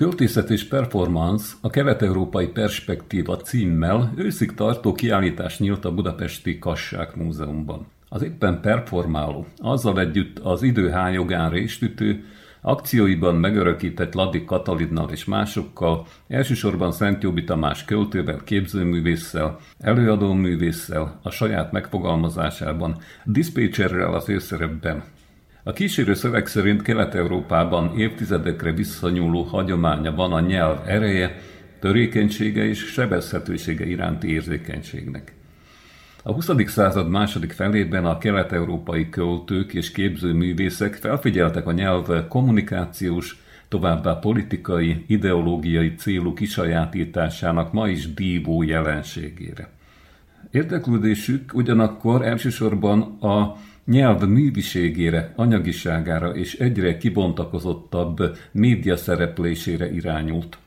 Költészet és Performance a Kelet-Európai Perspektíva címmel őszig tartó kiállítás nyílt a Budapesti Kassák Múzeumban. Az éppen performáló, azzal együtt az idő hájogán résztütő, akcióiban megörökített Ladik Katalinnal és másokkal, elsősorban Szent Jóbi Tamás költővel, képzőművésszel, előadóművésszel, a saját megfogalmazásában, diszpécserrel az őszerebben, a kísérő szöveg szerint Kelet-Európában évtizedekre visszanyúló hagyománya van a nyelv ereje, törékenysége és sebezhetősége iránti érzékenységnek. A 20. század második felében a kelet-európai költők és képzőművészek felfigyeltek a nyelv kommunikációs, továbbá politikai, ideológiai célú kisajátításának ma is dívó jelenségére. Érdeklődésük ugyanakkor elsősorban a nyelv műviségére, anyagiságára és egyre kibontakozottabb média szereplésére irányult.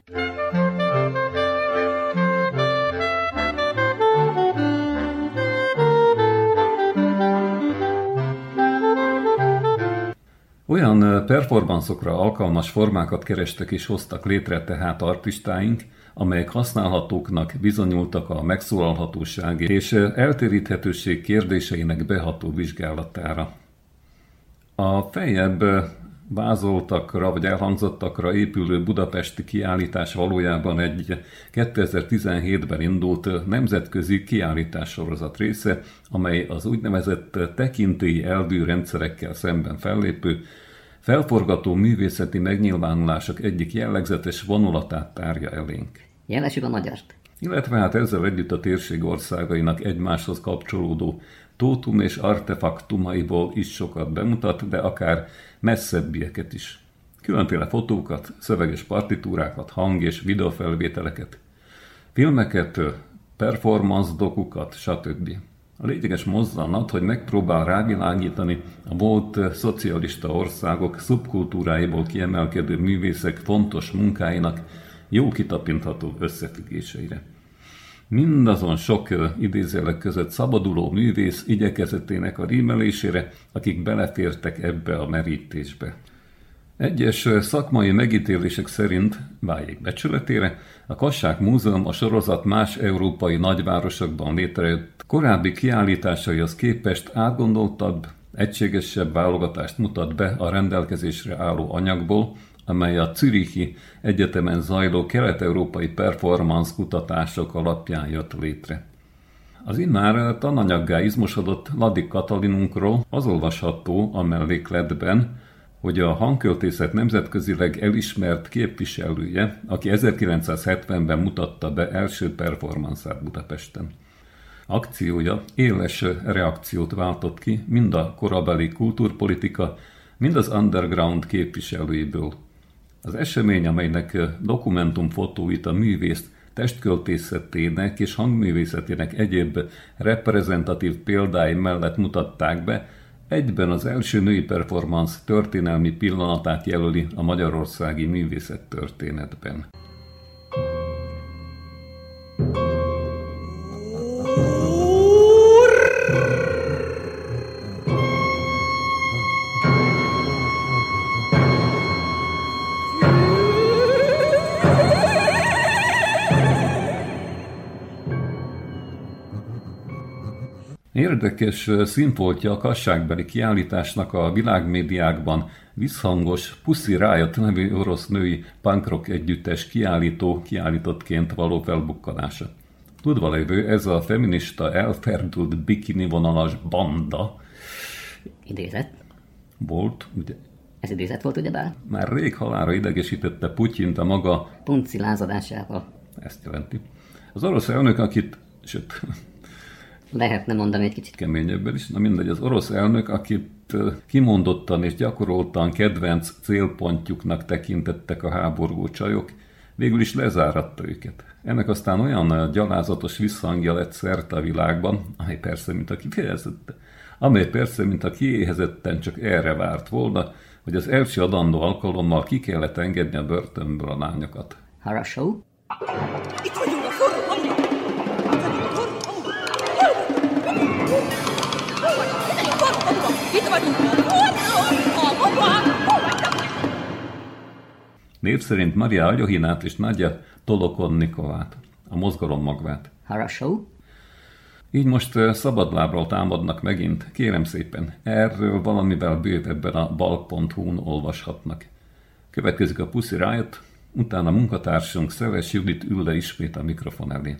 Olyan performanszokra alkalmas formákat kerestek és hoztak létre tehát artistáink, amelyek használhatóknak bizonyultak a megszólalhatóság és eltéríthetőség kérdéseinek beható vizsgálatára. A fejebb vázoltakra vagy elhangzottakra épülő budapesti kiállítás valójában egy 2017-ben indult nemzetközi kiállítássorozat része, amely az úgynevezett tekintélyi elvű rendszerekkel szemben fellépő, felforgató művészeti megnyilvánulások egyik jellegzetes vonulatát tárja elénk. Jelesül a magyart. Illetve hát ezzel együtt a térség országainak egymáshoz kapcsolódó tótum és artefaktumaiból is sokat bemutat, de akár messzebbieket is. Különféle fotókat, szöveges partitúrákat, hang- és videofelvételeket, filmeket, performance dokukat, stb. A lényeges mozzanat, hogy megpróbál rávilágítani a volt szocialista országok szubkultúráiból kiemelkedő művészek fontos munkáinak jó kitapintható összefüggéseire. Mindazon sok idézőleg között szabaduló művész igyekezetének a rímelésére, akik belefértek ebbe a merítésbe. Egyes szakmai megítélések szerint, váljék becsületére, a Kassák Múzeum a sorozat más európai nagyvárosokban létrejött korábbi kiállításaihoz képest átgondoltabb, egységesebb válogatást mutat be a rendelkezésre álló anyagból, amely a Zürichi Egyetemen zajló kelet-európai performance kutatások alapján jött létre. Az immár tananyaggá izmosodott Ladik Katalinunkról az olvasható a mellékletben, hogy a hangköltészet nemzetközileg elismert képviselője, aki 1970-ben mutatta be első performanszát Budapesten. Akciója éles reakciót váltott ki mind a korabeli kultúrpolitika, mind az underground képviselőiből. Az esemény, amelynek dokumentumfotóit a művészt testköltészetének és hangművészetének egyéb reprezentatív példái mellett mutatták be, egyben az első női performance történelmi pillanatát jelöli a magyarországi művészet Érdekes színfoltja a kasságbeli kiállításnak a világmédiákban visszhangos Pussy Riot nevű orosz női punkrock együttes kiállító kiállítottként való felbukkanása. Tudva lévő, ez a feminista elferdült bikini vonalas banda. Idézet? Volt, ugye? Ez idézet volt, ugyebár? Már rég halára idegesítette Putyint a maga... Punci lázadásával. Ezt jelenti. Az orosz elnök, akit, sőt, Lehetne mondani egy kicsit. keményebben is. Na mindegy, az orosz elnök, akit kimondottan és gyakoroltan kedvenc célpontjuknak tekintettek a háború csajok, végül is lezáratta őket. Ennek aztán olyan gyalázatos visszhangja lett szerte a világban, amely persze, mint a kifejezette, amely persze, mint a kiéhezetten csak erre várt volna, hogy az első adandó alkalommal ki kellett engedni a börtönből a lányokat. Harasó? Itt Név szerint Maria Aljohinát és Nagyja Tolokonnikovát, a mozgalom magvát. Harasó? Így most szabadlábról támadnak megint, kérem szépen, erről valamivel bővebben a balk.hu-n olvashatnak. Következik a Pussy Riot, utána munkatársunk Szeles Judit ül le ismét a mikrofon elé.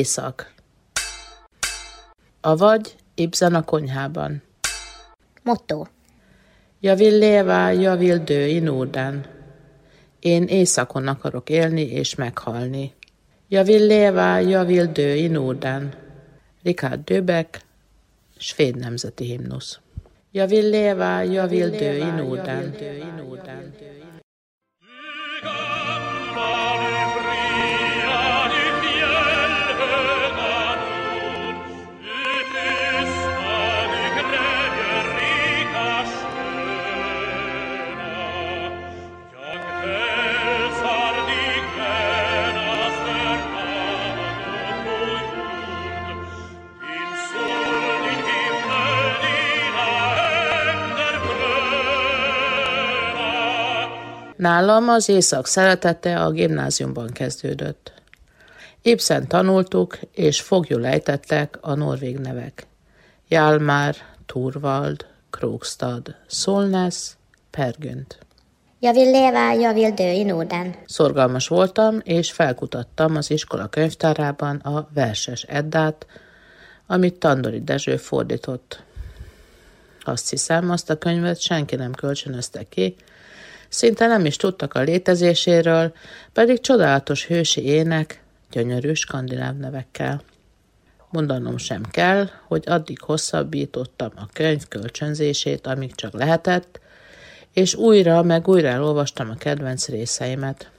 Éjszak. Avagy Ibsen a konyhában. Motto. Jag vill leva, jag vill dö i Norden. Én éjszakon akarok élni és meghalni. Jag vill leva, jag vill dö i Norden. Richard Döbeck, svéd nemzeti himnusz. Jag vill leva, jag vill Nálam az éjszak szeretete a gimnáziumban kezdődött. Ibsen tanultuk, és fogjul ejtettek a norvég nevek. Jalmar, Turvald, Krogstad, Solness, Pergünt. Jag vill leva, jag vill dö i Norden. Szorgalmas voltam, és felkutattam az iskola könyvtárában a verses Eddát, amit Tandori Dezső fordított. Azt hiszem, azt a könyvet senki nem kölcsönözte ki, szinte nem is tudtak a létezéséről, pedig csodálatos hősi ének, gyönyörű skandináv nevekkel. Mondanom sem kell, hogy addig hosszabbítottam a könyv kölcsönzését, amíg csak lehetett, és újra meg újra elolvastam a kedvenc részeimet.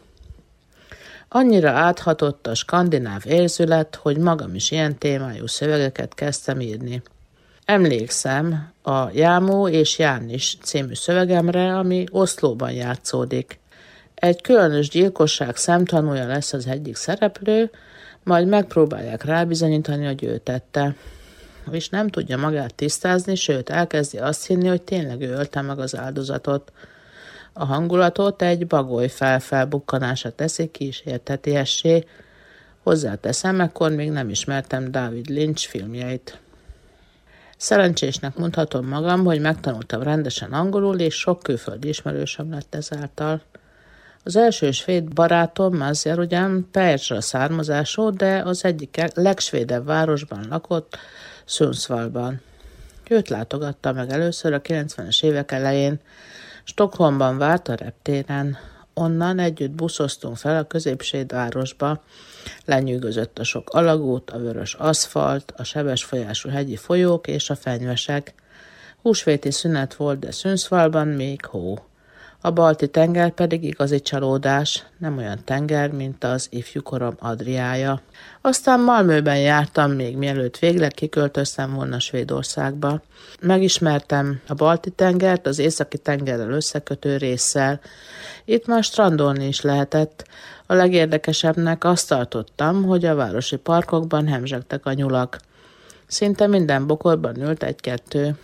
Annyira áthatott a skandináv érzület, hogy magam is ilyen témájú szövegeket kezdtem írni. Emlékszem a Jámó és Jánis című szövegemre, ami Oszlóban játszódik. Egy különös gyilkosság szemtanúja lesz az egyik szereplő, majd megpróbálják rábizonyítani, hogy ő tette. És nem tudja magát tisztázni, sőt elkezdi azt hinni, hogy tényleg ő ölte meg az áldozatot. A hangulatot egy bagoly felfelbukkanása teszi kísértetiessé. Hozzáteszem, ekkor még nem ismertem David Lynch filmjeit. Szerencsésnek mondhatom magam, hogy megtanultam rendesen angolul, és sok külföldi ismerősöm lett ezáltal. Az első svéd barátom, Mazjar ugyan Perzsa származású, de az egyik legsvédebb városban lakott, Sundsvallban. Őt látogatta meg először a 90-es évek elején. Stockholmban várt a reptéren. Onnan együtt buszoztunk fel a középsvéd városba. Lenyűgözött a sok alagút, a vörös aszfalt, a sebes folyású hegyi folyók és a fenyvesek. Húsvéti szünet volt, de Sundsvallban még hó. A balti tenger pedig igazi csalódás, nem olyan tenger, mint az ifjúkorom Adriája. Aztán Malmöben jártam még mielőtt végleg kiköltöztem volna Svédországba. Megismertem a balti tengert az északi tengerrel összekötő résszel. Itt már strandolni is lehetett. A legérdekesebbnek azt tartottam, hogy a városi parkokban hemzsegtek a nyulak. Szinte minden bokorban ült egy-kettő.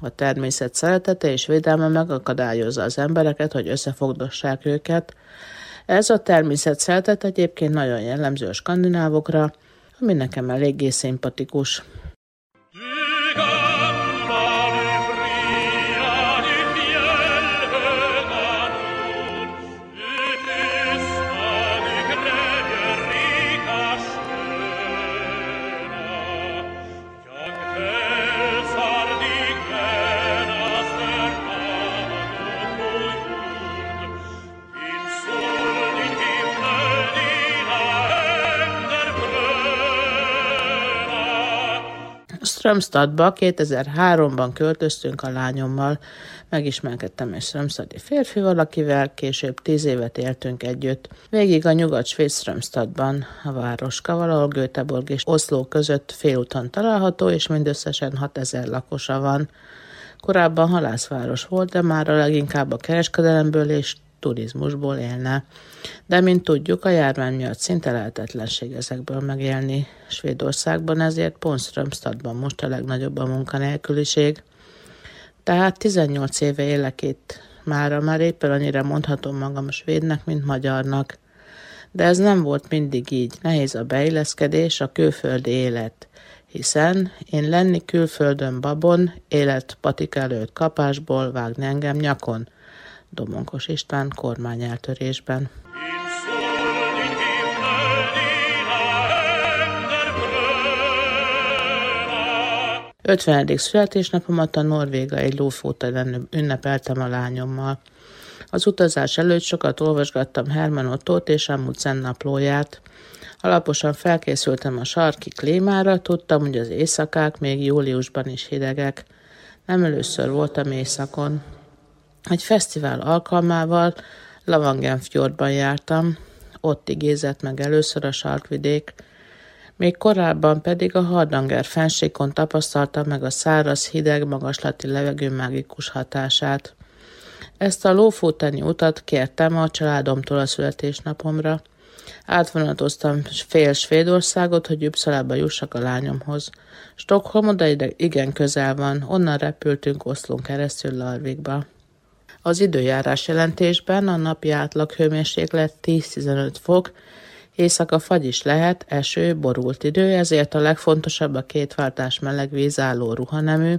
A természet szeretete és védelme megakadályozza az embereket, hogy összefogdossák őket. Ez a természet szeretet egyébként nagyon jellemző a skandinávokra, ami nekem eléggé szimpatikus. Strömstadba 2003-ban költöztünk a lányommal. Megismerkedtem egy strömstadi férfival, akivel később tíz évet éltünk együtt. Végig a nyugat-svéd Strömstadban, a városka, valahol Göteborg és Oszló között félúton található, és mindösszesen 6000 lakosa van. Korábban halászváros volt, de már a leginkább a kereskedelemből és turizmusból élne. De, mint tudjuk, a járvány miatt szinte lehetetlenség ezekből megélni. Svédországban ezért pont Strömstadban most a legnagyobb a munkanélküliség. Tehát 18 éve élek itt. Mára már éppen annyira mondhatom magam svédnek, mint magyarnak. De ez nem volt mindig így. Nehéz a beilleszkedés, a külföldi élet hiszen én lenni külföldön babon, élet patika előtt kapásból vágni engem nyakon. Domonkos István kormányeltörésben. 50. születésnapomat a norvégai lófótelen ünnepeltem a lányommal. Az utazás előtt sokat olvasgattam Herman Ottót és Amundsen naplóját. Alaposan felkészültem a sarki klímára, tudtam, hogy az éjszakák még júliusban is hidegek. Nem először voltam éjszakon. Egy fesztivál alkalmával Lavangenfjordban jártam, ott igézett meg először a sarkvidék, még korábban pedig a Hardanger fensékon tapasztalta meg a száraz, hideg, magaslati levegő mágikus hatását. Ezt a lófóteni utat kértem a családomtól a születésnapomra. Átvonatoztam fél Svédországot, hogy Uppsalába jussak a lányomhoz. Stockholm oda igen közel van, onnan repültünk Oszlón keresztül Larvikba. Az időjárás jelentésben a napi átlag hőmérséklet 10-15 fok, éjszaka fagy is lehet, eső, borult idő, ezért a legfontosabb a kétváltás meleg vízálló ruhanemű,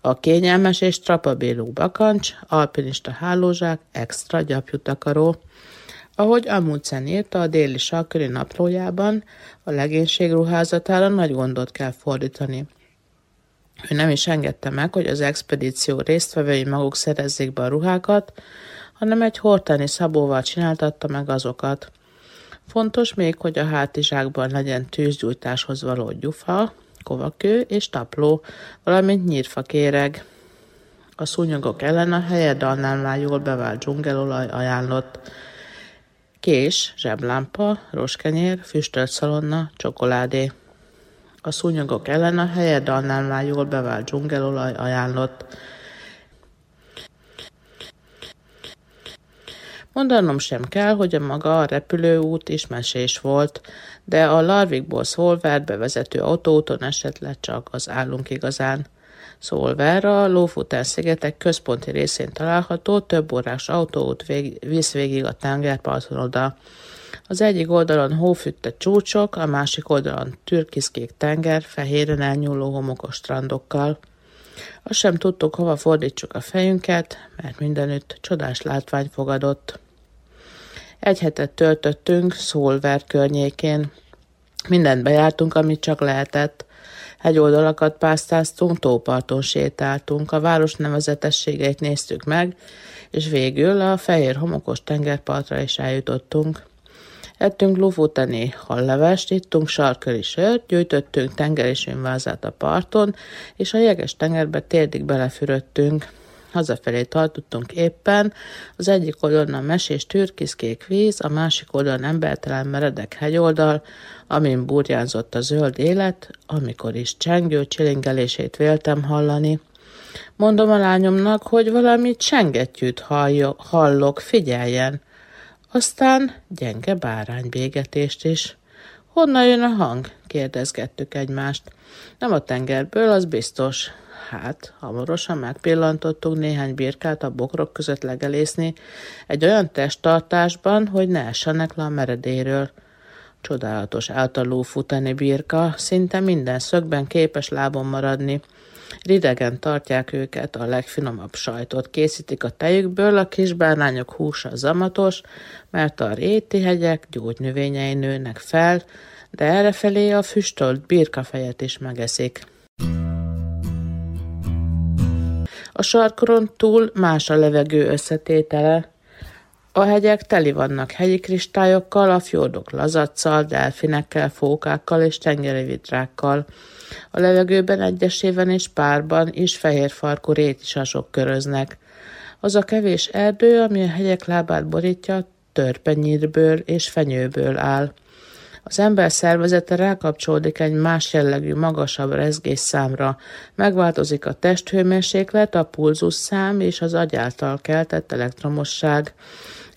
a kényelmes és trapabélú bakancs, alpinista hálózsák, extra gyapjutakaró. Ahogy Amundsen írta a déli sarköri naplójában, a legénység ruházatára nagy gondot kell fordítani. Ő nem is engedte meg, hogy az expedíció résztvevői maguk szerezzék be a ruhákat, hanem egy hortani szabóval csináltatta meg azokat. Fontos még, hogy a hátizsákban legyen tűzgyújtáshoz való gyufa, kovakő és tapló, valamint nyírfakéreg. A szúnyogok ellen a helyedalnál már jól bevált dzsungelolaj ajánlott. Kés, zseblámpa, roskenyér, füstölt szalonna, csokoládé. A szúnyogok ellen a helyedalnál már jól bevált dzsungelolaj ajánlott. Mondanom sem kell, hogy a maga a repülőút is mesés volt, de a Larvikból Szolvert bevezető autóúton esett le csak az állunk igazán. Szolver a Lófután szigetek központi részén található több órás autóút vég, visz végig a tengerparton oda. Az egyik oldalon hófütte csúcsok, a másik oldalon türkiszkék tenger, fehéren elnyúló homokos strandokkal. Azt sem tudtuk, hova fordítsuk a fejünket, mert mindenütt csodás látvány fogadott. Egy hetet töltöttünk Szolver környékén. Mindent bejártunk, amit csak lehetett. Hegyoldalakat pásztáztunk, tóparton sétáltunk, a város nevezetességeit néztük meg, és végül a fehér homokos tengerpartra is eljutottunk. Ettünk lufutani hallevest, ittunk sarköri sört, gyűjtöttünk tengeri vázát a parton, és a jeges tengerbe térdig belefürödtünk. Hazafelé tartottunk éppen, az egyik oldalon a mesés türkiszkék víz, a másik oldalon embertelen meredek hegyoldal, amin burjánzott a zöld élet, amikor is csengő csilingelését véltem hallani. Mondom a lányomnak, hogy valami csengettyűt hallok, figyeljen. Aztán gyenge báránybégetést is. Honnan jön a hang? kérdezgettük egymást. Nem a tengerből, az biztos. Hát, hamarosan megpillantottunk néhány birkát a bokrok között legelészni, egy olyan testtartásban, hogy ne essenek le a meredéről. Csodálatos általú futani birka, szinte minden szögben képes lábon maradni. Ridegen tartják őket, a legfinomabb sajtot készítik a tejükből, a kis bárányok húsa zamatos, mert a réti hegyek gyógynövényei nőnek fel, de errefelé a füstölt birkafejet is megeszik. A sarkoron túl más a levegő összetétele. A hegyek teli vannak hegyi kristályokkal, a fjordok lazacsal, delfinekkel, fókákkal és tengeri vidrákkal. A levegőben egyeséven és párban is fehér farkú rétisasok köröznek. Az a kevés erdő, ami a hegyek lábát borítja, törpenyírből és fenyőből áll. Az ember szervezete rákapcsolódik egy más jellegű, magasabb rezgésszámra. Megváltozik a testhőmérséklet, a pulzusszám és az agy által keltett elektromosság.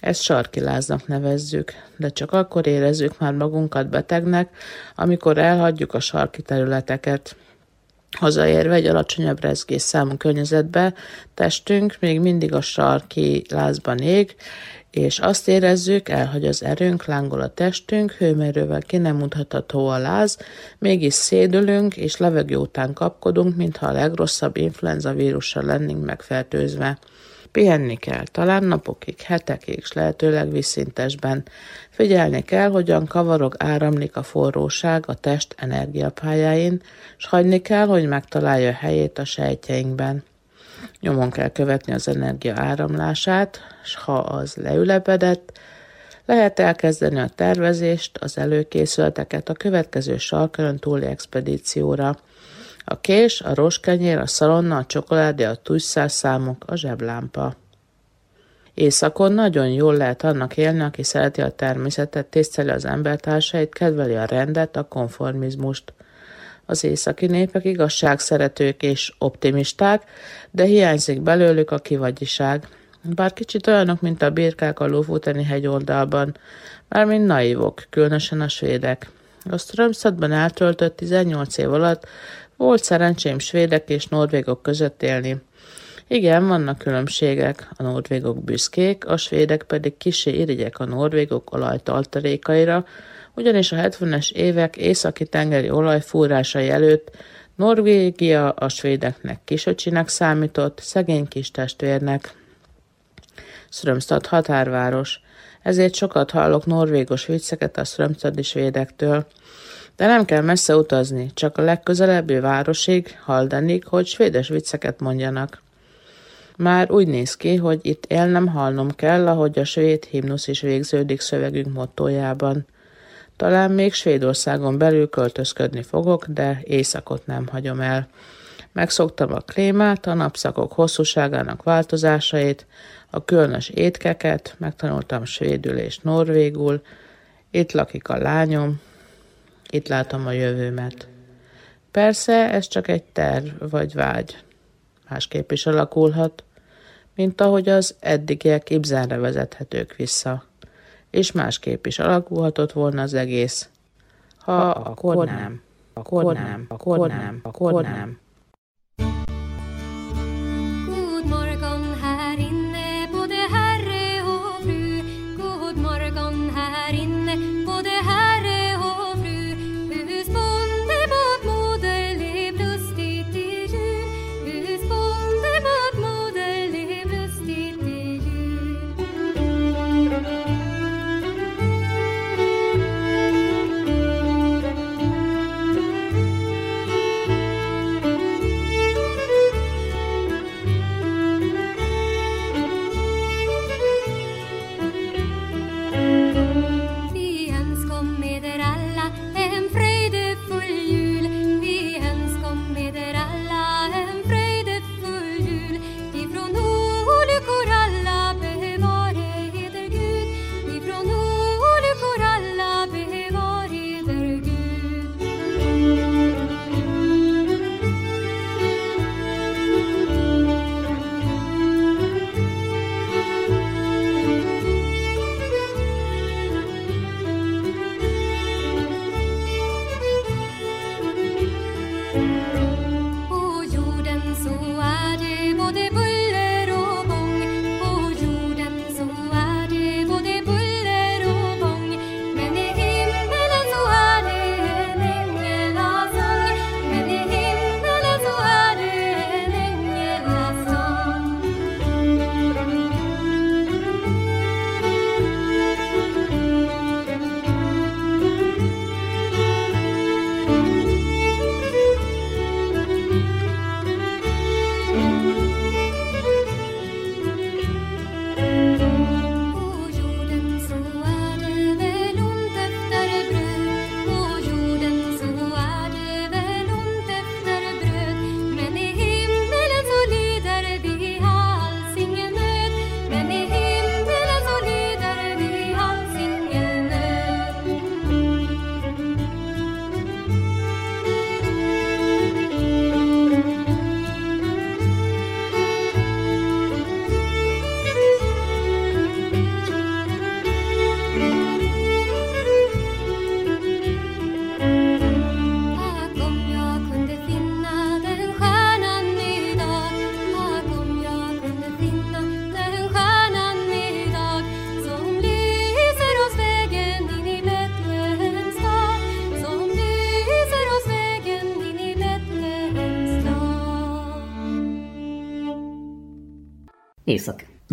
Ezt sarkiláznak nevezzük, de csak akkor érezzük már magunkat betegnek, amikor elhagyjuk a sarki területeket. Hazaérve egy alacsonyabb rezgésszámú környezetbe, testünk még mindig a sarki lázban ég, és azt érezzük, elhagy az erőnk, lángol a testünk, hőmérővel ki nem mutatható a láz, mégis szédülünk, és levegő után kapkodunk, mintha a legrosszabb influenza vírussal lennénk megfertőzve. Pihenni kell, talán napokig, hetekig, s lehetőleg vízszintesben. Figyelni kell, hogyan kavarog, áramlik a forróság a test energiapályáin, s hagyni kell, hogy megtalálja helyét a sejtjeinkben. Nyomon kell követni az energia áramlását, s ha az leülepedett, lehet elkezdeni a tervezést, az előkészületeket a következő sarkörön túli expedícióra. A kés, a roskenyér, a szalonna, a csokoládé, a számok, a zseblámpa. Éjszakon nagyon jól lehet annak élni, aki szereti a természetet, tiszteli az embertársait, kedveli a rendet, a konformizmust. Az északi népek igazságszeretők és optimisták, de hiányzik belőlük a kivagyiság. Bár kicsit olyanok, mint a birkák a Lófuteni hegyoldalban, mármint naivok, különösen a svédek. A Strömstadban eltöltött 18 év alatt volt szerencsém svédek és norvégok között élni. Igen, vannak különbségek, a norvégok büszkék, a svédek pedig kisé irigyek a norvégok olajtaltarékaira, ugyanis a 70-es évek északi tengeri olajfúrásai előtt Norvégia a svédeknek kisöcsinek számított, szegény kis testvérnek. Strömstad határváros, ezért sokat hallok norvégos vicceket a Strömstadi svédektől. De nem kell messze utazni, csak a legközelebbi városig, haldanig, hogy svédes vicceket mondjanak. Már úgy néz ki, hogy itt élnem halnom kell, ahogy a svéd himnusz is végződik szövegünk mottójában – Talán még Svédországon belül költözködni fogok, de éjszakot nem hagyom el. Megszoktam a klémát, a napszakok hosszúságának változásait, a különös étkeket, megtanultam svédül és norvégul, itt lakik a lányom, itt látom a jövőmet. Persze ez csak egy terv vagy vágy. Másképp is alakulhat, mint ahogy az eddigiek Ibzenre vezethetők vissza. És másképp is alakulhatott volna az egész. Ha akkor nem, akkor nem, akkor nem, akkor nem. God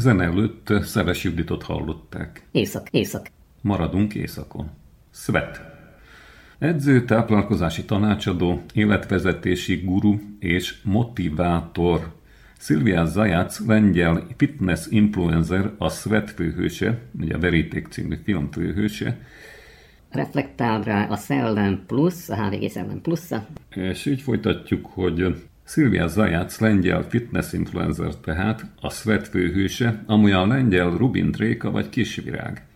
Zene előtt Szeves Juditot hallották. Éjszak. Éjszak. Maradunk éjszakon. Svet. Edző, táplálkozási tanácsadó, életvezetési guru és motivátor. Szilvia Zajac, lengyel fitness influencer, a Svet főhőse, ugye a Veríték című film főhőse, Reflektál rá a szellem plusz, a HVG szellem plusza. és így folytatjuk, hogy Szilvia Zajac, lengyel fitness influencer tehát, a Svet főhőse, amolyan a lengyel Rubin Tréka vagy Kisvirág.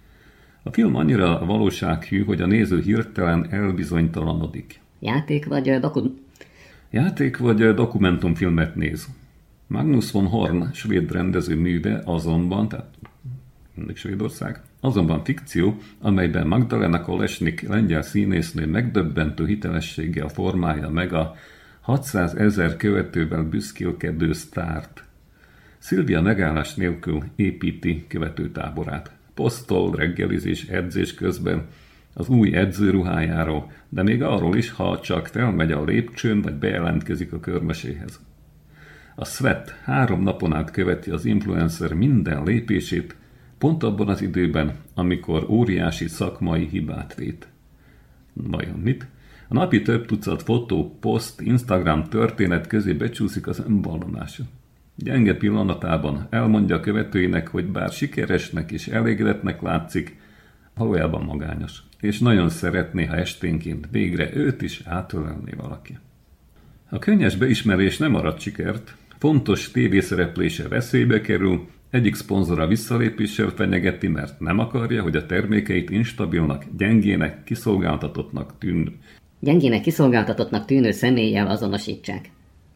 A film annyira valósághű, hogy a néző hirtelen elbizonytalanodik. Játék vagy ö, doku... Játék vagy dokumentumfilmet néz. Magnus von Horn, svéd rendező műve azonban, tehát mindig Svédország, azonban fikció, amelyben Magdalena Kolesnik lengyel színésznő megdöbbentő hitelességgel formálja meg a 600 ezer követővel büszkélkedő sztárt. Szilvia megállás nélkül építi követőtáborát. Posztol, reggelizés, edzés közben az új edzőruhájáról, de még arról is, ha csak felmegy a lépcsőn, vagy bejelentkezik a körmeséhez. A Svet három napon át követi az influencer minden lépését, pont abban az időben, amikor óriási szakmai hibát vét. Vajon mit? A napi több tucat fotó, poszt, Instagram történet közé becsúszik az önvallomása. Gyenge pillanatában elmondja a követőinek, hogy bár sikeresnek és elégedettnek látszik, valójában magányos. és nagyon szeretné, ha esténként végre őt is átölelné valaki. A könnyes beismerés nem arat sikert, fontos tévészereplése veszélybe kerül, egyik szponzora visszalépéssel fenyegeti, mert nem akarja, hogy a termékeit instabilnak, gyengének, kiszolgáltatottnak tűn. Gyengének kiszolgáltatottnak tűnő személlyel azonosítsák.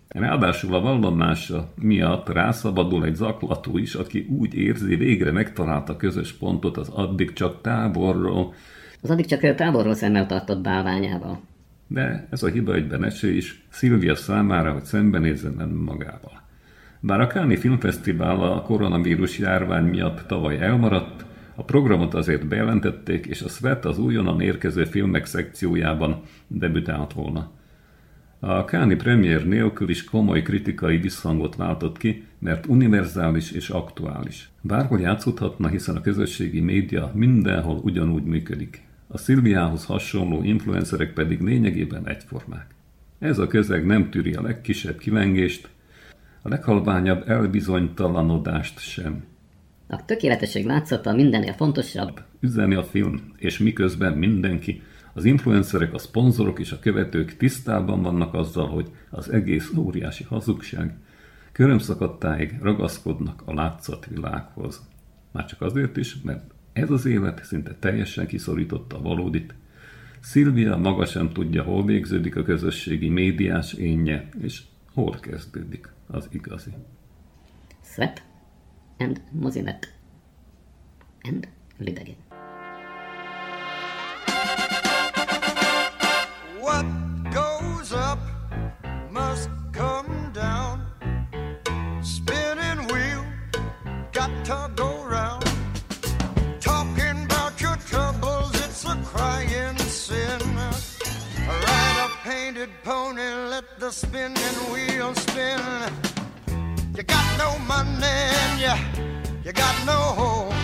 Ráadásul a vallomása miatt rászabadul egy zaklató is, aki úgy érzi, végre megtalálta közös pontot az addig csak távolról, Az addig csak távolról szemmel tartott bálványával. de ez a hiba egyben esély is Szilvia számára, hogy szembenézzen magával. Bár a Káni Filmfesztivál a koronavírus járvány miatt tavaly elmaradt, a programot azért bejelentették, és a Svet az újonnan érkező filmek szekciójában debütált volna. A Káni premier nélkül is komoly kritikai visszhangot váltott ki, mert univerzális és aktuális. Bárhol játszódhatna, hiszen a közösségi média mindenhol ugyanúgy működik. A Szilviához hasonló influencerek pedig lényegében egyformák. Ez a közeg nem tűri a legkisebb kilengést, a leghalványabb elbizonytalanodást sem. A tökéletesség látszata mindennél fontosabb, Üzeni a film, és miközben mindenki, az influencerek, a szponzorok és a követők tisztában vannak azzal, hogy az egész óriási hazugság, körömszakadtáig ragaszkodnak a látszatvilághoz. Már csak azért is, mert ez az élet szinte teljesen kiszorította a valódit. Szilvia maga sem tudja, hol végződik a közösségi médiás énje, és hol kezdődik az igazi. Svet and Mozinet and Lidegin. What goes up must come down. Spinning wheel, got to go round. Talking about your troubles, it's a crying sin. Ride a painted pony, let the spinning wheel spin. You got no money and you, you got no home.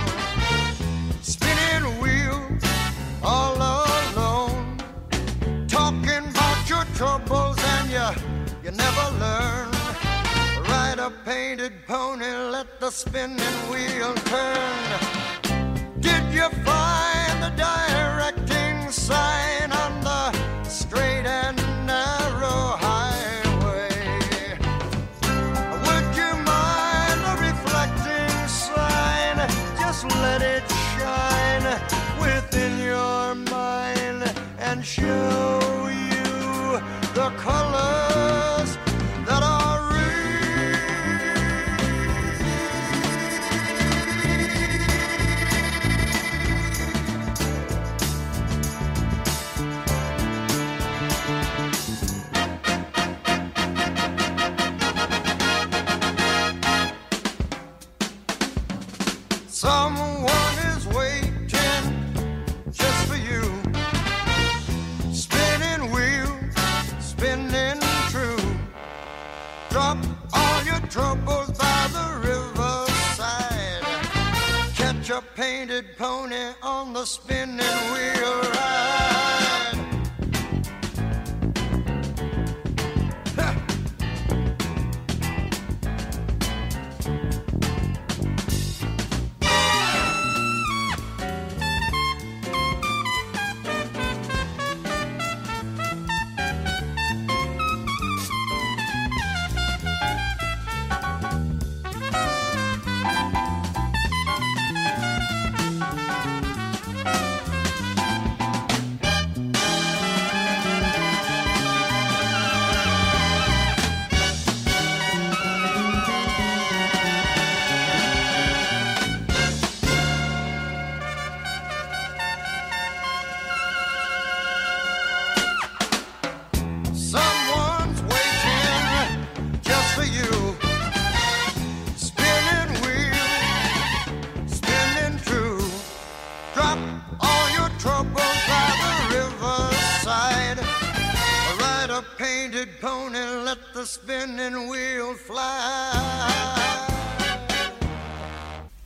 Spinning wheel, all alone. Talking about your troubles and you you never learn. Ride a painted pony let the spinning wheel turn. Did you find the directing sign on the straight and show you the colors spinning wheel fly.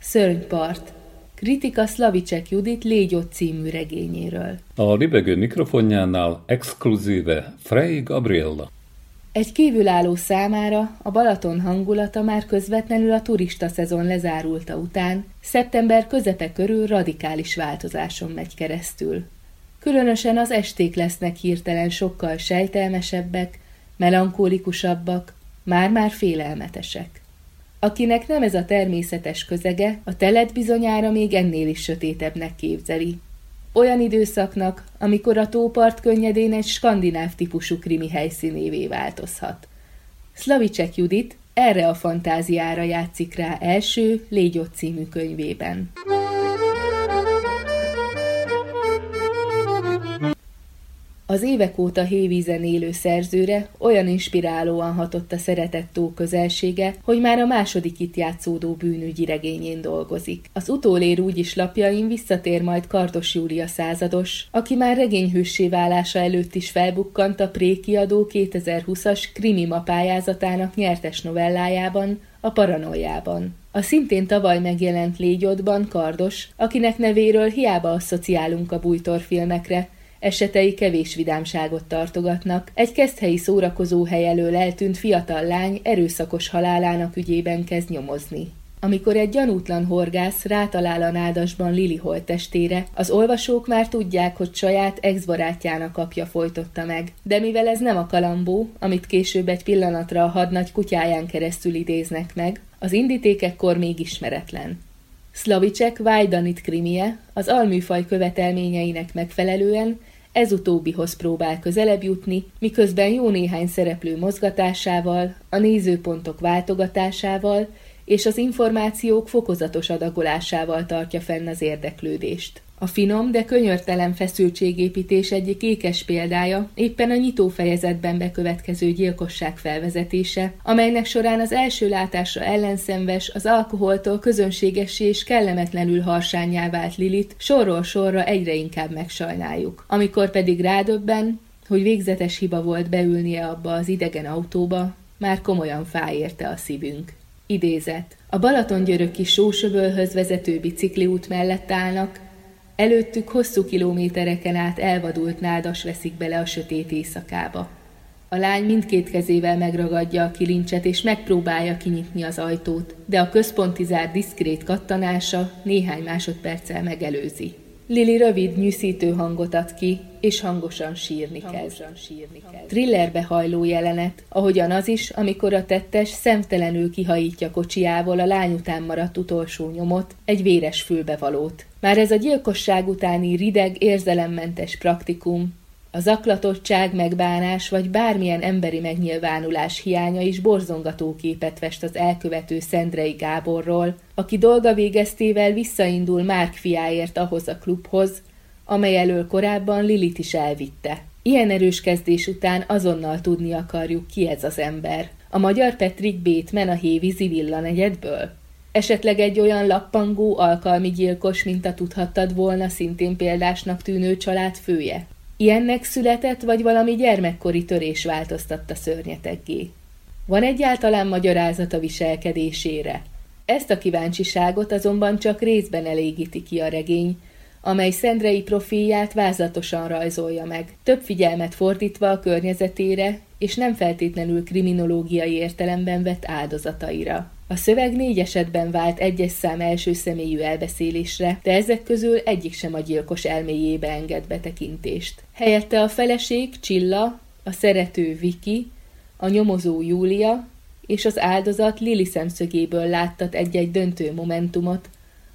Szörnypart. Kritika Szlavicek Judit Légyott című regényéről. A libegő mikrofonjánál exkluzíve Frey Gabriella. Egy kívülálló számára a Balaton hangulata már közvetlenül a turista szezon lezárulta után, szeptember közepe körül radikális változáson megy keresztül. Különösen az esték lesznek hirtelen sokkal sejtelmesebbek, melankólikusabbak, már-már félelmetesek. Akinek nem ez a természetes közege, a telet bizonyára még ennél is sötétebbnek képzeli. Olyan időszaknak, amikor a tópart könnyedén egy skandináv típusú krimi helyszínévé változhat. Szlavicek Judit erre a fantáziára játszik rá első Légyott című könyvében. Az évek óta hévízen élő szerzőre olyan inspirálóan hatott a szeretett tó közelsége, hogy már a második itt játszódó bűnügyi regényén dolgozik. Az utólér úgyis lapjain visszatér majd Kardos Júlia százados, aki már regényhőssé válása előtt is felbukkant a Prékiadó 2020-as krimi ma pályázatának nyertes novellájában, a Paranoiában. A szintén tavaly megjelent Légyodban Kardos, akinek nevéről hiába asszociálunk a bújtorfilmekre, Esetei kevés vidámságot tartogatnak. Egy keszthelyi szórakozó hely elől eltűnt fiatal lány erőszakos halálának ügyében kezd nyomozni. Amikor egy gyanútlan horgász rátalál a nádasban Lili holttestére, az olvasók már tudják, hogy saját ex-barátjának apja folytotta meg. De mivel ez nem a kalambó, amit később egy pillanatra a hadnagy kutyáján keresztül idéznek meg, az indítékekkor még ismeretlen. Szlavicek Vajdanit krimie az alműfaj követelményeinek megfelelően ez utóbbihoz próbál közelebb jutni, miközben jó néhány szereplő mozgatásával, a nézőpontok váltogatásával és az információk fokozatos adagolásával tartja fenn az érdeklődést. A finom, de könyörtelen feszültségépítés egyik ékes példája éppen a nyitó fejezetben bekövetkező gyilkosság felvezetése, amelynek során az első látásra ellenszenves, az alkoholtól közönségessé és kellemetlenül harsányá vált Lilit sorról sorra egyre inkább megsajnáljuk. Amikor pedig rádöbben, hogy végzetes hiba volt beülnie abba az idegen autóba, már komolyan fáj érte a szívünk. Idézet. A Balatongyöröki sósöbölhöz vezető bicikliút mellett állnak, Előttük hosszú kilométereken át elvadult nádas veszik bele a sötét éjszakába. A lány mindkét kezével megragadja a kilincset és megpróbálja kinyitni az ajtót, de a központi zár diszkrét kattanása néhány másodperccel megelőzi. Lili rövid, nyűszítő hangot ad ki, és hangosan sírni kezd. Thrillerbe hajló jelenet, ahogyan az is, amikor a tettes szemtelenül kihajítja kocsiával a lány után maradt utolsó nyomot, egy véres fülbevalót. Már ez a gyilkosság utáni rideg, érzelemmentes praktikum, a zaklatottság, megbánás vagy bármilyen emberi megnyilvánulás hiánya is borzongató képet fest az elkövető Szendrei Gáborról, aki dolga végeztével visszaindul Márk fiáért ahhoz a klubhoz, amely elől korábban Lilit is elvitte. Ilyen erős kezdés után azonnal tudni akarjuk, ki ez az ember. A magyar Petrik Bateman a Hévízi villanegyedből? Esetleg egy olyan lappangó alkalmi gyilkos, mint a tudhattad volna szintén példásnak tűnő család fője? Ilyennek született, vagy valami gyermekkori törés változtatta szörnyeteggé? Van egyáltalán magyarázat a viselkedésére? Ezt a kíváncsiságot azonban csak részben elégíti ki a regény, amely Szendrei profilját vázlatosan rajzolja meg, több figyelmet fordítva a környezetére, és nem feltétlenül kriminológiai értelemben vett áldozataira. A szöveg négy esetben vált egyes szám első személyű elbeszélésre, de ezek közül egyik sem a gyilkos elméjébe enged betekintést. Helyette a feleség Csilla, a szerető Viki, a nyomozó Júlia és az áldozat Lili szemszögéből láttat egy-egy döntő momentumot,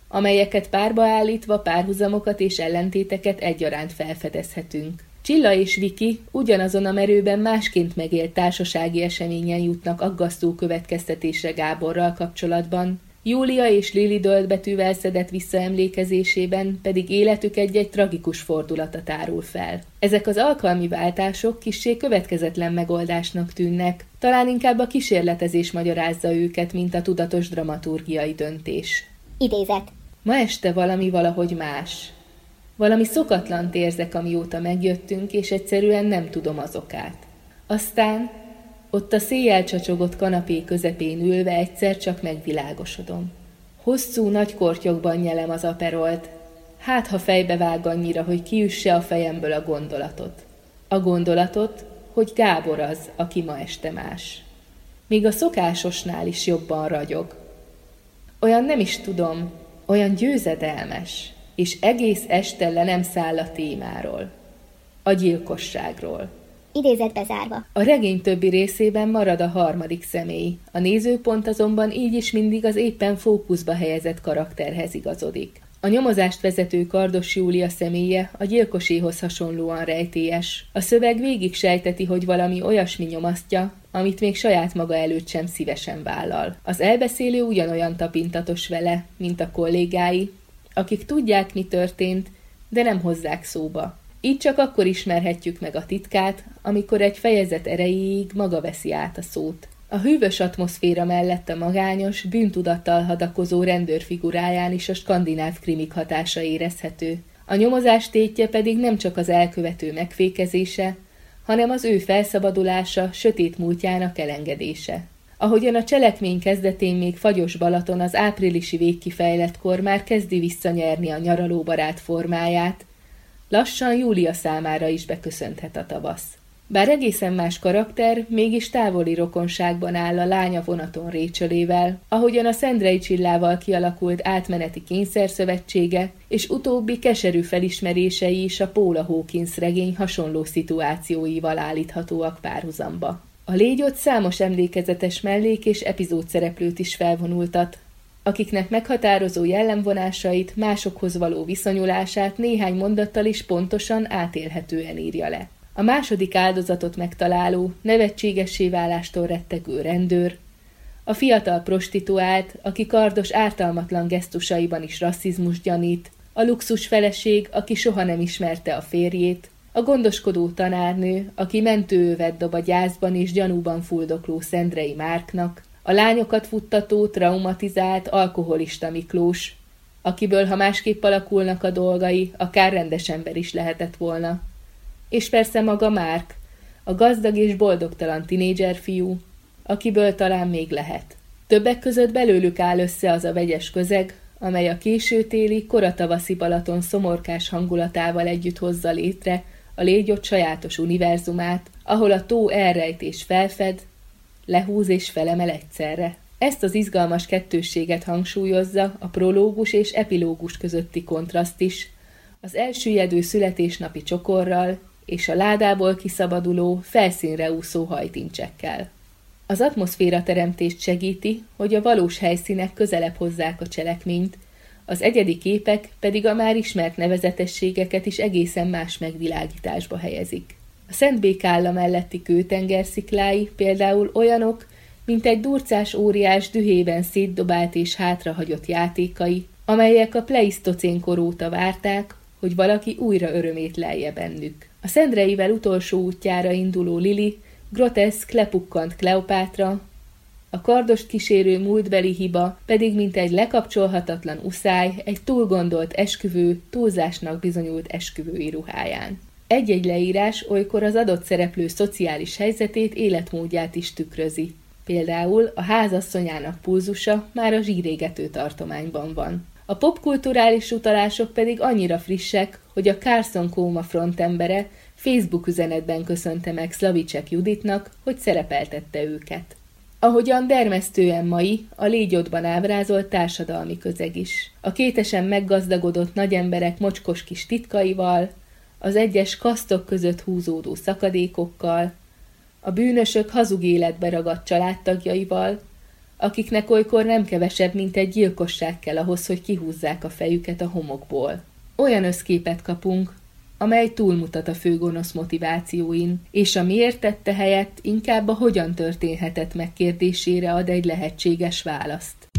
amelyeket párba állítva párhuzamokat és ellentéteket egyaránt felfedezhetünk. Csilla és Viki ugyanazon a merőben másként megélt társasági eseményen jutnak aggasztó következtetésre Gáborral kapcsolatban, Júlia és Lili döltbetűvel szedett visszaemlékezésében pedig életük egy-egy tragikus fordulata tárul fel. Ezek az alkalmi váltások kissé következetlen megoldásnak tűnnek, talán inkább a kísérletezés magyarázza őket, mint a tudatos dramaturgiai döntés. Idézet. Ma este valami valahogy más. Valami szokatlant érzek, amióta megjöttünk, és egyszerűen nem tudom az okát. Aztán ott a széjjel csacsogott kanapé közepén ülve egyszer csak megvilágosodom. Hosszú nagy kortyokban nyelem az aperolt, hát ha fejbe vág annyira, hogy kiüsse a fejemből a gondolatot. A gondolatot, hogy Gábor az, aki ma este más. Még a szokásosnál is jobban ragyog. Olyan nem is tudom, olyan győzedelmes, és egész este le nem száll a témáról. a gyilkosságról. Idézet bezárva. A regény többi részében marad a harmadik személy. A nézőpont azonban így is mindig az éppen fókuszba helyezett karakterhez igazodik. A nyomozást vezető Kardos Júlia személye a gyilkoséhoz hasonlóan rejtélyes. A szöveg végig sejteti, hogy valami olyasmi nyomasztja, amit még saját maga előtt sem szívesen vállal. Az elbeszélő ugyanolyan tapintatos vele, mint a kollégái, akik tudják, mi történt, de nem hozzák szóba. Így csak akkor ismerhetjük meg a titkát, amikor egy fejezet erejéig maga veszi át a szót. A hűvös atmoszféra mellett a magányos, bűntudattal hadakozó rendőr figuráján is a skandináv krimik hatása érezhető. A nyomozás tétje pedig nem csak az elkövető megfékezése, hanem az ő felszabadulása, sötét múltjának elengedése. Ahogyan a cselekmény kezdetén még fagyos Balaton az áprilisi végkifejlettkor már kezdi visszanyerni a nyaralóbarát formáját, lassan Júlia számára is beköszönthet a tavasz. Bár egészen más karakter, mégis távoli rokonságban áll a lánya vonaton Récsölével, ahogyan a Szendrei Csillával kialakult átmeneti kényszerszövetsége, és utóbbi keserű felismerései is a Paula Hawkins regény hasonló szituációival állíthatóak párhuzamba. A légyot számos emlékezetes mellék és epizód szereplőt is felvonultat, akiknek meghatározó jellemvonásait, másokhoz való viszonyulását néhány mondattal is pontosan átélhetően írja le. A második áldozatot megtaláló, nevetségessé válástól rettegő rendőr, a fiatal prostituált, aki kardos ártalmatlan gesztusaiban is rasszizmus gyanít, a luxus feleség, aki soha nem ismerte a férjét, a gondoskodó tanárnő, aki mentőövet dob a gyászban és gyanúban fuldokló Szendrei Márknak, a lányokat futtató, traumatizált, alkoholista Miklós, akiből, ha másképp alakulnak a dolgai, akár rendes ember is lehetett volna. És persze maga Márk, a gazdag és boldogtalan tinédzser fiú, akiből talán még lehet. Többek között belőlük áll össze az a vegyes közeg, amely a későtéli, koratavaszi Balaton szomorkás hangulatával együtt hozza létre a légyott sajátos univerzumát, ahol a tó elrejt és felfed, lehúz és felemel egyszerre. Ezt az izgalmas kettősséget hangsúlyozza a prológus és epilógus közötti kontraszt is, az elsüllyedő születésnapi csokorral és a ládából kiszabaduló, felszínre úszó hajtincsekkel. Az atmoszféra teremtést segíti, hogy a valós helyszínek közelebb hozzák a cselekményt, az egyedi képek pedig a már ismert nevezetességeket is egészen más megvilágításba helyezik. A Szent Békálla melletti kőtenger sziklái például olyanok, mint egy durcás óriás dühében szétdobált és hátrahagyott játékai, amelyek a pleisztocén kor óta várták, hogy valaki újra örömét lelje bennük. A Szendreivel utolsó útjára induló Lili, groteszk, lepukkant Kleopátra, a kardost kísérő múltbeli hiba pedig mint egy lekapcsolhatatlan uszály, egy túlgondolt esküvő, túlzásnak bizonyult esküvői ruháján. Egy-egy leírás olykor az adott szereplő szociális helyzetét, életmódját is tükrözi. Például a házasszonyának pulzusa már a zsírégető tartományban van. A popkulturális utalások pedig annyira frissek, hogy a Carson Kóma frontembere Facebook üzenetben köszönte meg Slavicek Juditnak, hogy szerepeltette őket. Ahogyan dermesztően mai, a légyodban ábrázolt társadalmi közeg is. A kétesen meggazdagodott nagyemberek mocskos kis titkaival, az egyes kasztok között húzódó szakadékokkal, a bűnösök hazug életbe ragadt családtagjaival, akiknek olykor nem kevesebb, mint egy gyilkosság kell ahhoz, hogy kihúzzák a fejüket a homokból. Olyan összképet kapunk, amely túlmutat a főgonosz motivációin, és a miért tette helyett inkább a hogyan történhetett meg kérdésére ad egy lehetséges választ.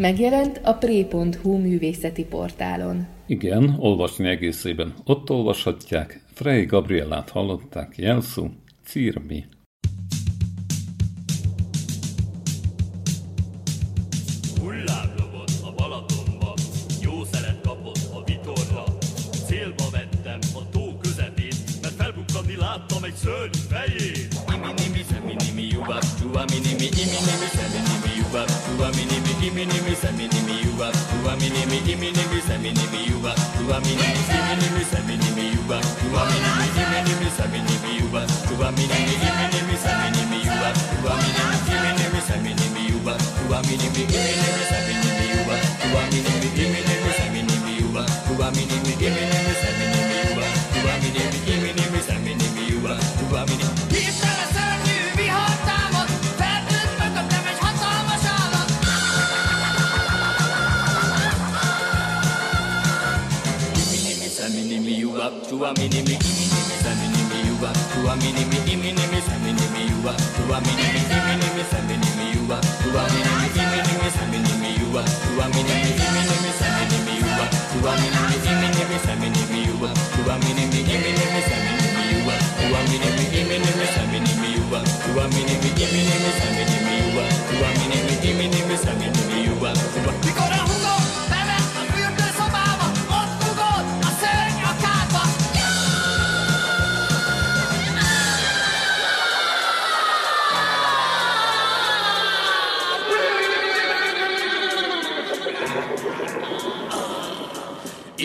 Megjelent a pré.hu művészeti portálon. Igen, olvasni egészében. Ott olvashatják. Frey Gabriellát hallották, jelszó, Cirmi. atomek söyleyin. İminimi seminimi yuvap tuva minimi iminimi seminimi yuvap tuva minimi iminimi seminimi yuvap tuva minimi iminimi seminimi yuvap tuva minimi iminimi seminimi yuvap tuva minimi iminimi seminimi yuvap tuva minimi iminimi seminimi yuvap tuva minimi iminimi seminimi yuvap tuva minimi iminimi seminimi yuvap tuva minimi iminimi seminimi yuvap tuva minimi iminimi seminimi yuvap tuva minimi iminimi a mini mi imini me, samini me, you a to a mini mi imini me, samini me, you a to a mini mi imini me, samini me, you a to a mini mi imini me, samini me, you a to a mini mi imini me, samini me, you a to a mini mi imini me, samini me, you a to a mini mi imini me, samini me, you a to a mini mi imini me, samini me, you a to a mini mi imini me, samini me, you a to a mini me, imini me, samini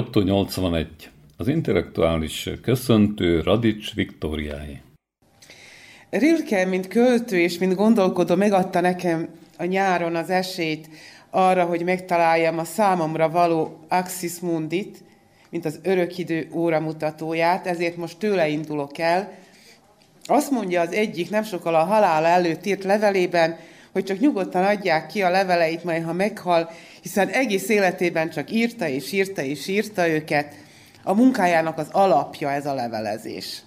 Jotto 81. Az intellektuális köszöntő Radics Viktóriái. Rilke, mint költő és mint gondolkodó megadta nekem a nyáron az esélyt arra, hogy megtaláljam a számomra való Axis Mundit, mint az örökidő óramutatóját, ezért most tőle indulok el. Azt mondja az egyik nem sokkal a halál előtt írt levelében, hogy csak nyugodtan adják ki a leveleit, majd ha meghal, hiszen egész életében csak írta és írta és írta őket. A munkájának az alapja ez a levelezés.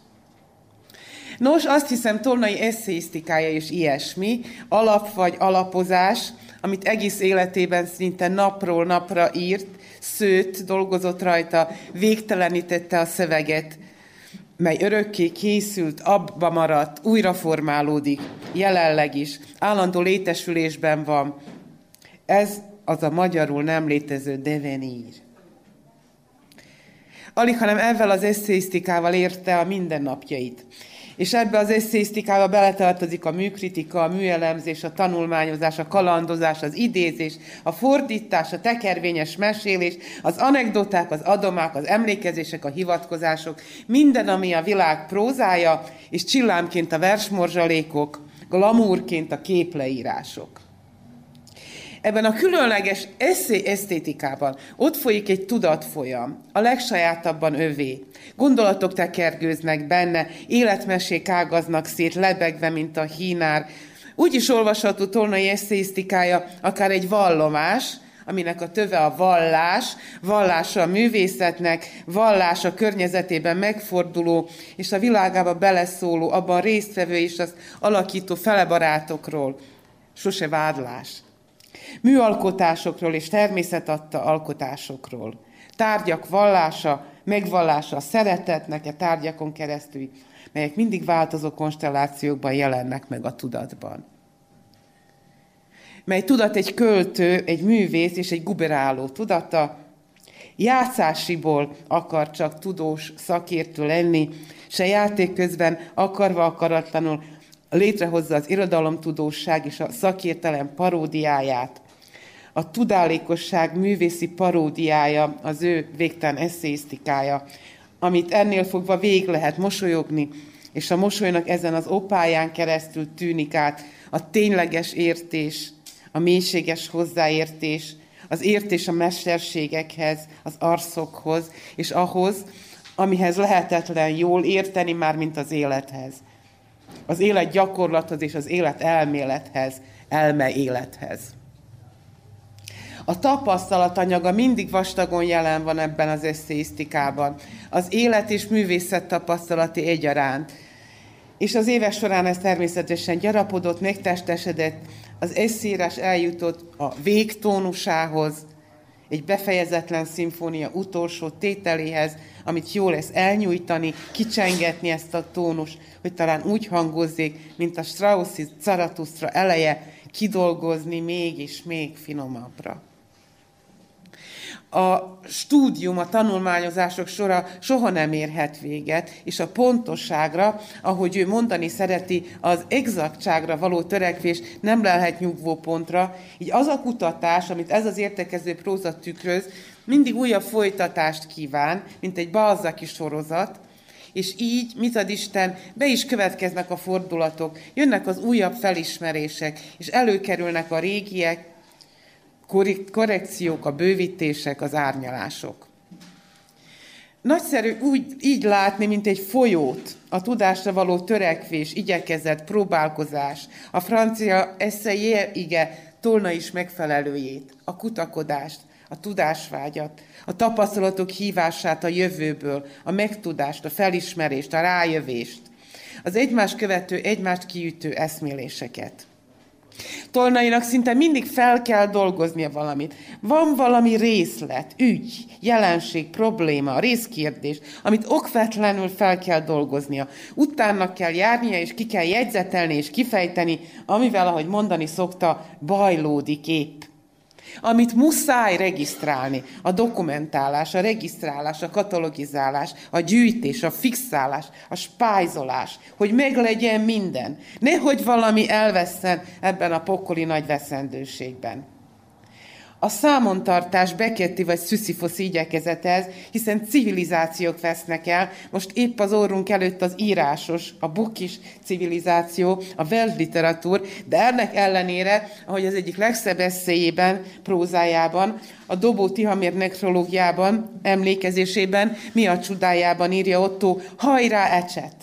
Nos, azt hiszem, Tolnai eszéisztikája is ilyesmi, alap vagy alapozás, amit egész életében szinte napról napra írt, szőtt, dolgozott rajta, végtelenítette a szöveget, mely örökké készült, abba maradt, újra formálódik, jelenleg is, állandó létesülésben van. Ez az a magyarul nem létező devenír. Alig, hanem ezzel az eszéisztikával érte a mindennapjait. És ebbe az eszéisztikába beletartozik a műkritika, a műelemzés, a tanulmányozás, a kalandozás, az idézés, a fordítás, a tekervényes mesélés, az anekdoták, az adomák, az emlékezések, a hivatkozások, minden, ami a világ prózája, és csillámként a versmorzsalékok, glamúrként a képleírások. Ebben a különleges eszé esztétikában ott folyik egy tudatfolyam, a legsajátabban övé. Gondolatok tekergőznek benne, életmesék ágaznak szét, lebegve, mint a hínár. Úgy is olvasható tolnai eszéisztikája, akár egy vallomás, aminek a töve a vallás, vallása a művészetnek, vallás a környezetében megforduló és a világába beleszóló, abban résztvevő és az alakító felebarátokról. Sose vádlás műalkotásokról és természet adta alkotásokról. Tárgyak vallása, megvallása szeretetnek a tárgyakon keresztül, melyek mindig változó konstellációkban jelennek meg a tudatban. Mely tudat egy költő, egy művész és egy guberáló tudata, játszásiból akar csak tudós szakértő lenni, se játék közben akarva akaratlanul létrehozza az irodalomtudóság és a szakértelem paródiáját, a tudálékosság művészi paródiája, az ő végtelen eszéisztikája, amit ennél fogva végig lehet mosolyogni, és a mosolynak ezen az opáján keresztül tűnik át a tényleges értés, a mélységes hozzáértés, az értés a mesterségekhez, az arszokhoz, és ahhoz, amihez lehetetlen jól érteni már, mint az élethez. Az élet gyakorlathoz és az élet elmélethez, elme élethez. A tapasztalatanyaga mindig vastagon jelen van ebben az eszéisztikában. Az élet és művészet tapasztalati egyaránt. És az éves során ez természetesen gyarapodott, megtestesedett, az eszírás eljutott a végtónusához, egy befejezetlen szimfónia utolsó tételéhez, amit jó lesz elnyújtani, kicsengetni ezt a tónus, hogy talán úgy hangozzék, mint a Straussi Zarathustra eleje, kidolgozni még és még finomabbra. A stúdium, a tanulmányozások sora soha nem érhet véget, és a pontosságra, ahogy ő mondani szereti, az exaktságra való törekvés nem lehet nyugvó pontra. Így az a kutatás, amit ez az értekező próza tükröz, mindig újabb folytatást kíván, mint egy balzaki sorozat, és így, mit ad Isten, be is következnek a fordulatok, jönnek az újabb felismerések, és előkerülnek a régiek, korrekciók, a bővítések, az árnyalások. Nagyszerű úgy, így látni, mint egy folyót, a tudásra való törekvés, igyekezet, próbálkozás, a francia eszejé, ige, tolna is megfelelőjét, a kutakodást, a tudásvágyat, a tapasztalatok hívását a jövőből, a megtudást, a felismerést, a rájövést, az egymás követő, egymást kiütő eszméléseket. Tolnainak szinte mindig fel kell dolgoznia valamit. Van valami részlet, ügy, jelenség, probléma, részkérdés, amit okvetlenül fel kell dolgoznia. Utána kell járnia, és ki kell jegyzetelni és kifejteni, amivel, ahogy mondani szokta, bajlódik épp amit muszáj regisztrálni, a dokumentálás, a regisztrálás, a katalogizálás, a gyűjtés, a fixálás, a spájzolás, hogy meglegyen minden. Nehogy valami elveszten ebben a pokoli nagy veszendőségben. A számontartás Beketti vagy Szüszifosz igyekezetez, hiszen civilizációk vesznek el, most épp az orrunk előtt az írásos, a bukis civilizáció, a weltliteratúr, de ennek ellenére, ahogy az egyik legszebb eszéjében, prózájában, a Dobó Tihamér nekrológiában, emlékezésében, mi a csodájában írja Otto, hajrá ecset!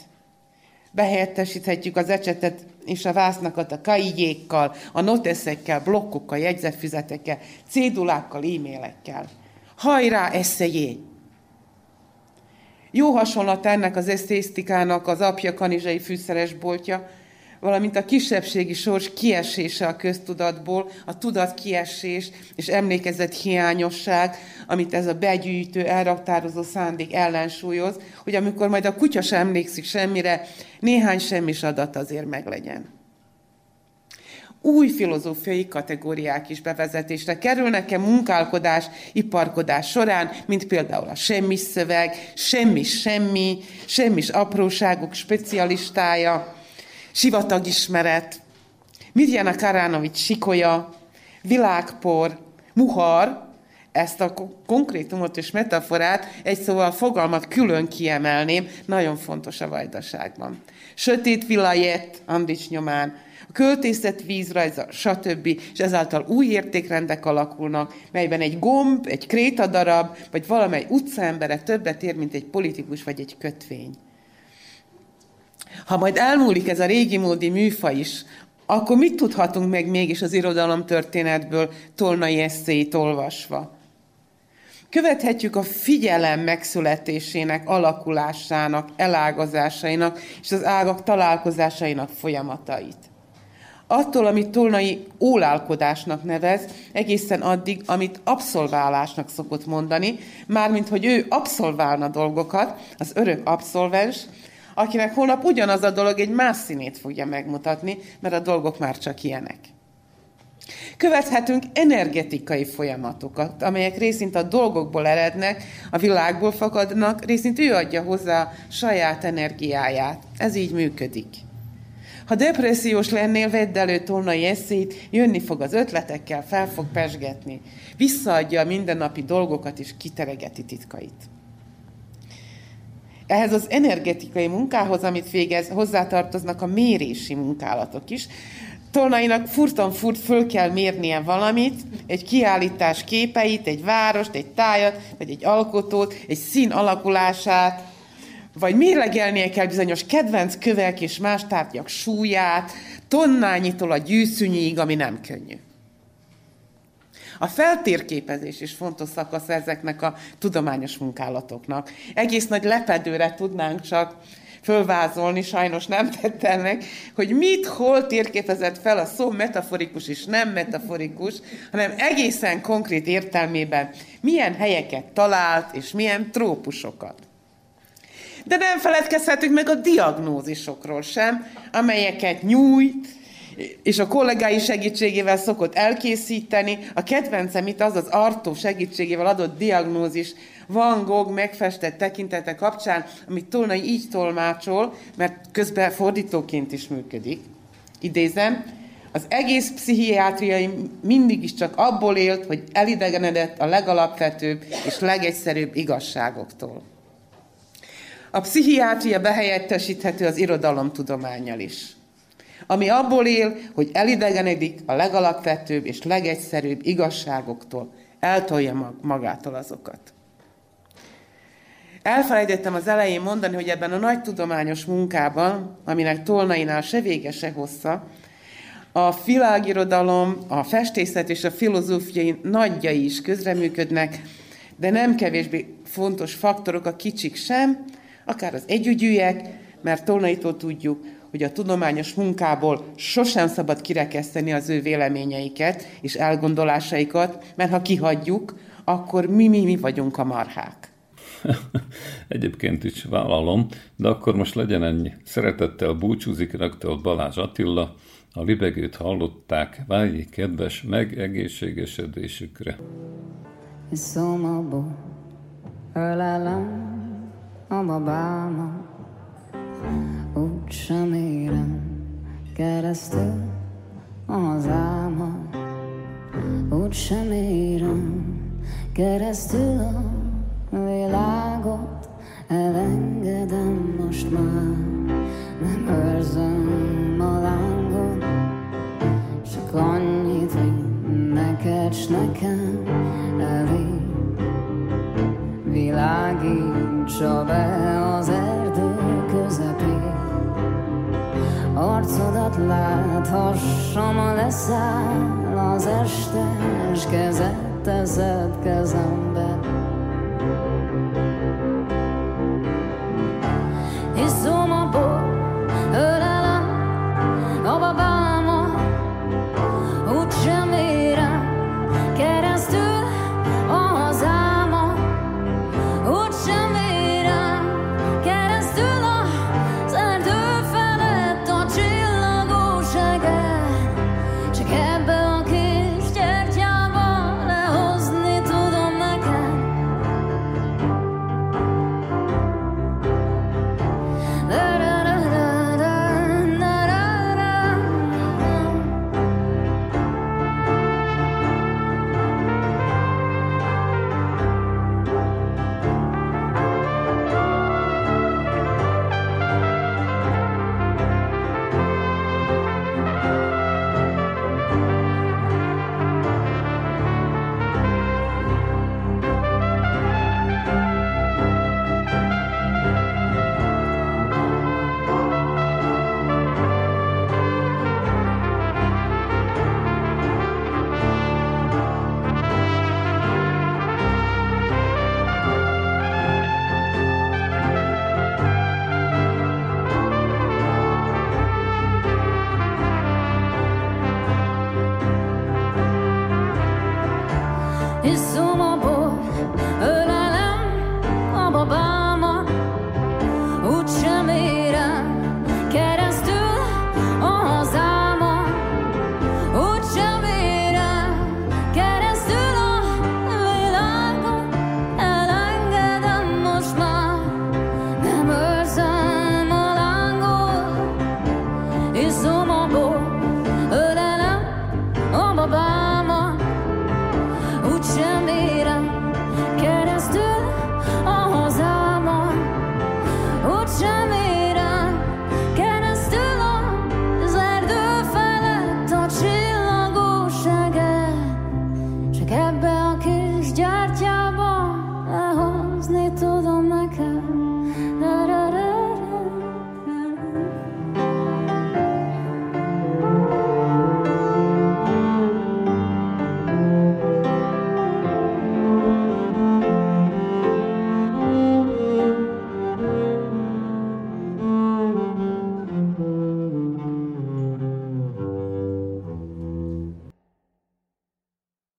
Behelyettesíthetjük az ecsetet és a vásznakat a kaijékkal, a noteszekkel, blokkokkal, jegyzetfüzetekkel, cédulákkal, e-mailekkel. Hajrá, eszejé! Jó hasonlat ennek az esztésztikának az apja kanizsai fűszeresboltja, valamint a kisebbségi sors kiesése a köztudatból, a tudat kiesés és emlékezett hiányosság, amit ez a begyűjtő, elraktározó szándék ellensúlyoz, hogy amikor majd a kutya sem emlékszik semmire, néhány semmis adat azért meglegyen. Új filozófiai kategóriák is bevezetésre kerülnek-e munkálkodás, iparkodás során, mint például a semmis szöveg, semmis semmi, semmis apróságok specialistája, sivatagismeret, Mirjana Karánovics sikolya, világpor, muhar, ezt a konkrétumot és metaforát, egy szóval fogalmat külön kiemelném, nagyon fontos a vajdaságban. Sötét vilajett, Andics nyomán, a költészet vízrajza, stb. És ezáltal új értékrendek alakulnak, melyben egy gomb, egy krétadarab, vagy valamely utcaembere többet ér, mint egy politikus vagy egy kötvény. Ha majd elmúlik ez a régi módi műfa is, akkor mit tudhatunk meg mégis az irodalom történetből tolnai eszéit olvasva? Követhetjük a figyelem megszületésének, alakulásának, elágazásainak és az ágak találkozásainak folyamatait. Attól, amit Tolnai ólálkodásnak nevez, egészen addig, amit abszolválásnak szokott mondani, mármint, hogy ő abszolválna dolgokat, az örök abszolvens, akinek holnap ugyanaz a dolog egy más színét fogja megmutatni, mert a dolgok már csak ilyenek. Követhetünk energetikai folyamatokat, amelyek részint a dolgokból erednek, a világból fakadnak, részint ő adja hozzá saját energiáját. Ez így működik. Ha depressziós lennél, vedd elő tolnai eszét, jönni fog az ötletekkel, fel fog pesgetni. Visszaadja a mindennapi dolgokat és kiteregeti titkait. Ehhez az energetikai munkához, amit végez, hozzátartoznak a mérési munkálatok is. Tolnainak furtan furt föl kell mérnie valamit, egy kiállítás képeit, egy várost, egy tájat, vagy egy alkotót, egy szín alakulását, vagy mérlegelnie kell bizonyos kedvenc kövek és más tárgyak súlyát, tonnányitól a gyűszűnyíig, ami nem könnyű. A feltérképezés is fontos szakasz ezeknek a tudományos munkálatoknak. Egész nagy lepedőre tudnánk csak fölvázolni, sajnos nem tettem meg, hogy mit, hol térképezett fel a szó metaforikus és nem metaforikus, hanem egészen konkrét értelmében milyen helyeket talált, és milyen trópusokat. De nem feledkezhetünk meg a diagnózisokról sem, amelyeket nyújt, és a kollégái segítségével szokott elkészíteni. A kedvencem itt az az Artó segítségével adott diagnózis Van Gogh megfestett tekintete kapcsán, amit Tolnai így tolmácsol, mert közben fordítóként is működik. Idézem, az egész pszichiátriai mindig is csak abból élt, hogy elidegenedett a legalapvetőbb és legegyszerűbb igazságoktól. A pszichiátria behelyettesíthető az irodalomtudományjal is, ami abból él, hogy elidegenedik a legalapvetőbb és legegyszerűbb igazságoktól, eltolja magától azokat. Elfelejtettem az elején mondani, hogy ebben a nagy tudományos munkában, aminek Tolnainál se vége, se hossza, a világirodalom, a festészet és a filozófiai nagyjai is közreműködnek, de nem kevésbé fontos faktorok a kicsik sem, akár az együgyűek, mert Tolnaitól tudjuk, hogy a tudományos munkából sosem szabad kirekeszteni az ő véleményeiket és elgondolásaikat, mert ha kihagyjuk, akkor mi, mi, mi vagyunk a marhák. Egyébként is vállalom, de akkor most legyen ennyi. Szeretettel búcsúzik rögtön Balázs Attila, a libegőt hallották, váljék kedves megegészségesedésükre. Szomorú, ölelem a babámat, úgy sem érem keresztül a hazámat, úgy sem érem keresztül láthassam, a leszáll az este, és kezed teszed kezembe.